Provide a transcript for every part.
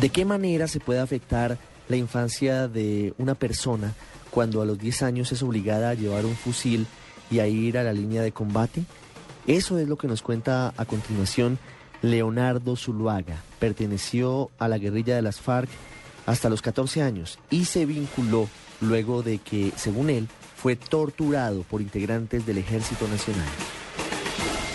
¿De qué manera se puede afectar la infancia de una persona cuando a los 10 años es obligada a llevar un fusil y a ir a la línea de combate? Eso es lo que nos cuenta a continuación Leonardo Zuluaga. Perteneció a la guerrilla de las FARC hasta los 14 años y se vinculó luego de que, según él, fue torturado por integrantes del Ejército Nacional.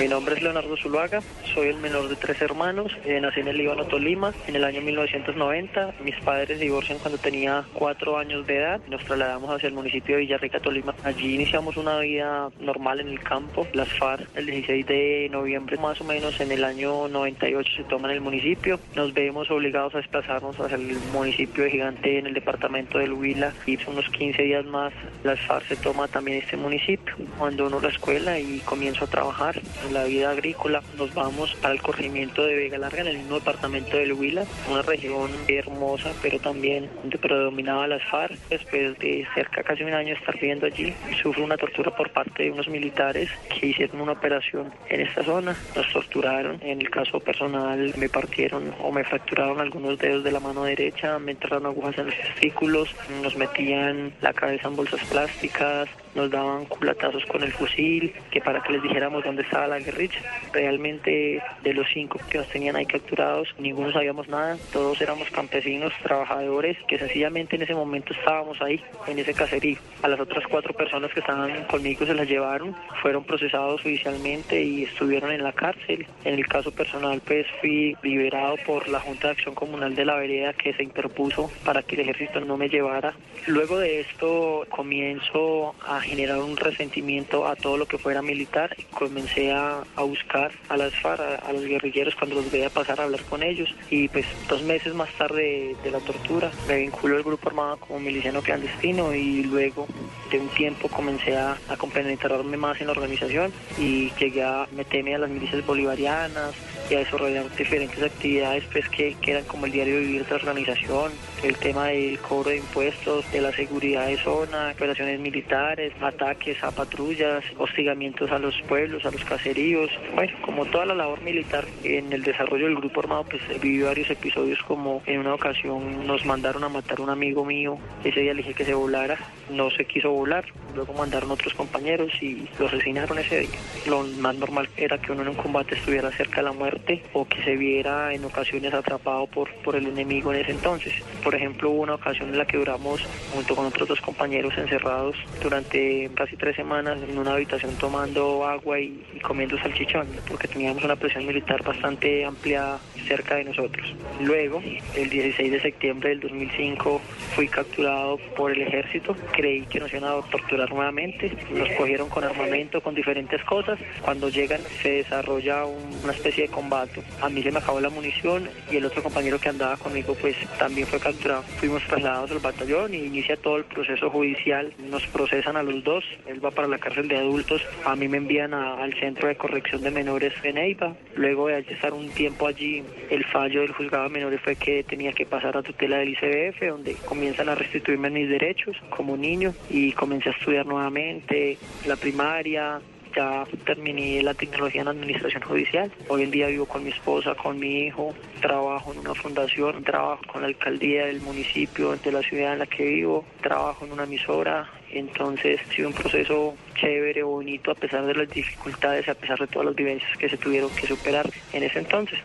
Mi nombre es Leonardo Zuluaga, soy el menor de tres hermanos, eh, nací en el Líbano, Tolima, en el año 1990. Mis padres divorcian cuando tenía cuatro años de edad. Nos trasladamos hacia el municipio de Villarrica, Tolima. Allí iniciamos una vida normal en el campo. Las FARC, el 16 de noviembre, más o menos en el año 98, se toman el municipio. Nos vemos obligados a desplazarnos hacia el municipio de Gigante en el departamento del Huila y unos 15 días más las FARC se toma también este municipio. Cuando uno la escuela y comienzo a trabajar la vida agrícola, nos vamos el corregimiento de Vega Larga en el mismo departamento del Huila, una región hermosa, pero también donde predominaba las FARC. Después de cerca casi un año estar viviendo allí, sufro una tortura por parte de unos militares que hicieron una operación en esta zona. Nos torturaron. En el caso personal, me partieron o me fracturaron algunos dedos de la mano derecha, me enterraron agujas en los testículos, nos metían la cabeza en bolsas plásticas, nos daban culatazos con el fusil, que para que les dijéramos dónde estaba la guerrilla. Realmente de los cinco que nos tenían ahí capturados, ninguno sabíamos nada, todos éramos campesinos, trabajadores, que sencillamente en ese momento estábamos ahí, en ese caserío. A las otras cuatro personas que estaban conmigo se las llevaron, fueron procesados judicialmente y estuvieron en la cárcel. En el caso personal, pues fui liberado por la Junta de Acción Comunal de la Vereda que se interpuso para que el ejército no me llevara. Luego de esto comienzo a generar un resentimiento a todo lo que fuera militar. Comencé a, buscar a las FARC, a, los guerrilleros cuando los veía pasar a hablar con ellos. Y pues dos meses más tarde de, la tortura me vinculó al grupo armado como miliciano clandestino y luego de un tiempo comencé a, a compenetrarme más en la organización y llegué a meterme a las milicias bolivarianas y a desarrollar diferentes actividades pues que, que eran como el diario vivir de la organización, el tema del cobro de impuestos, de la seguridad de zona, operaciones militares, ataques a patrullas, hostigamientos a los pueblos, a los caseríos. Bueno, como toda la labor militar en el desarrollo del grupo armado, pues viví varios episodios como en una ocasión nos mandaron a matar a un amigo mío, ese día le dije que se volara, no se quiso volar, luego mandaron otros compañeros y lo asesinaron ese día. Lo más normal era que uno en un combate estuviera cerca de la muerte o que se viera en ocasiones atrapado por, por el enemigo en ese entonces. Ejemplo, hubo una ocasión en la que duramos junto con otros dos compañeros encerrados durante casi tres semanas en una habitación tomando agua y, comiendo salchichón, porque teníamos una presión militar bastante amplia cerca de nosotros. Luego, el 16 de septiembre del 2005, fui capturado por el ejército. Creí que nos iban a torturar nuevamente. Nos cogieron con armamento, con diferentes cosas. Cuando llegan, se desarrolla un, una especie de combate. A mí se me acabó la munición y el otro compañero que andaba conmigo, pues también fue capturado. Fuimos trasladados al batallón y inicia todo el proceso judicial. Nos procesan a los dos. Él va para la cárcel de adultos. A mí me envían a, al centro de corrección de menores en Eiva. Luego de estar un tiempo allí, el fallo del juzgado de menores fue que tenía que pasar a tutela del ICBF, donde comienzan a restituirme mis derechos como niño y comencé a estudiar nuevamente la primaria, ya terminé la tecnología en administración judicial. Hoy en día vivo con mi esposa, con mi hijo, trabajo en una fundación, trabajo con la alcaldía del municipio, de la ciudad en la que vivo, trabajo en una emisora. Entonces ha sido un proceso chévere, bonito, a pesar de las dificultades, a pesar de todas las vivencias que se tuvieron que superar en ese entonces.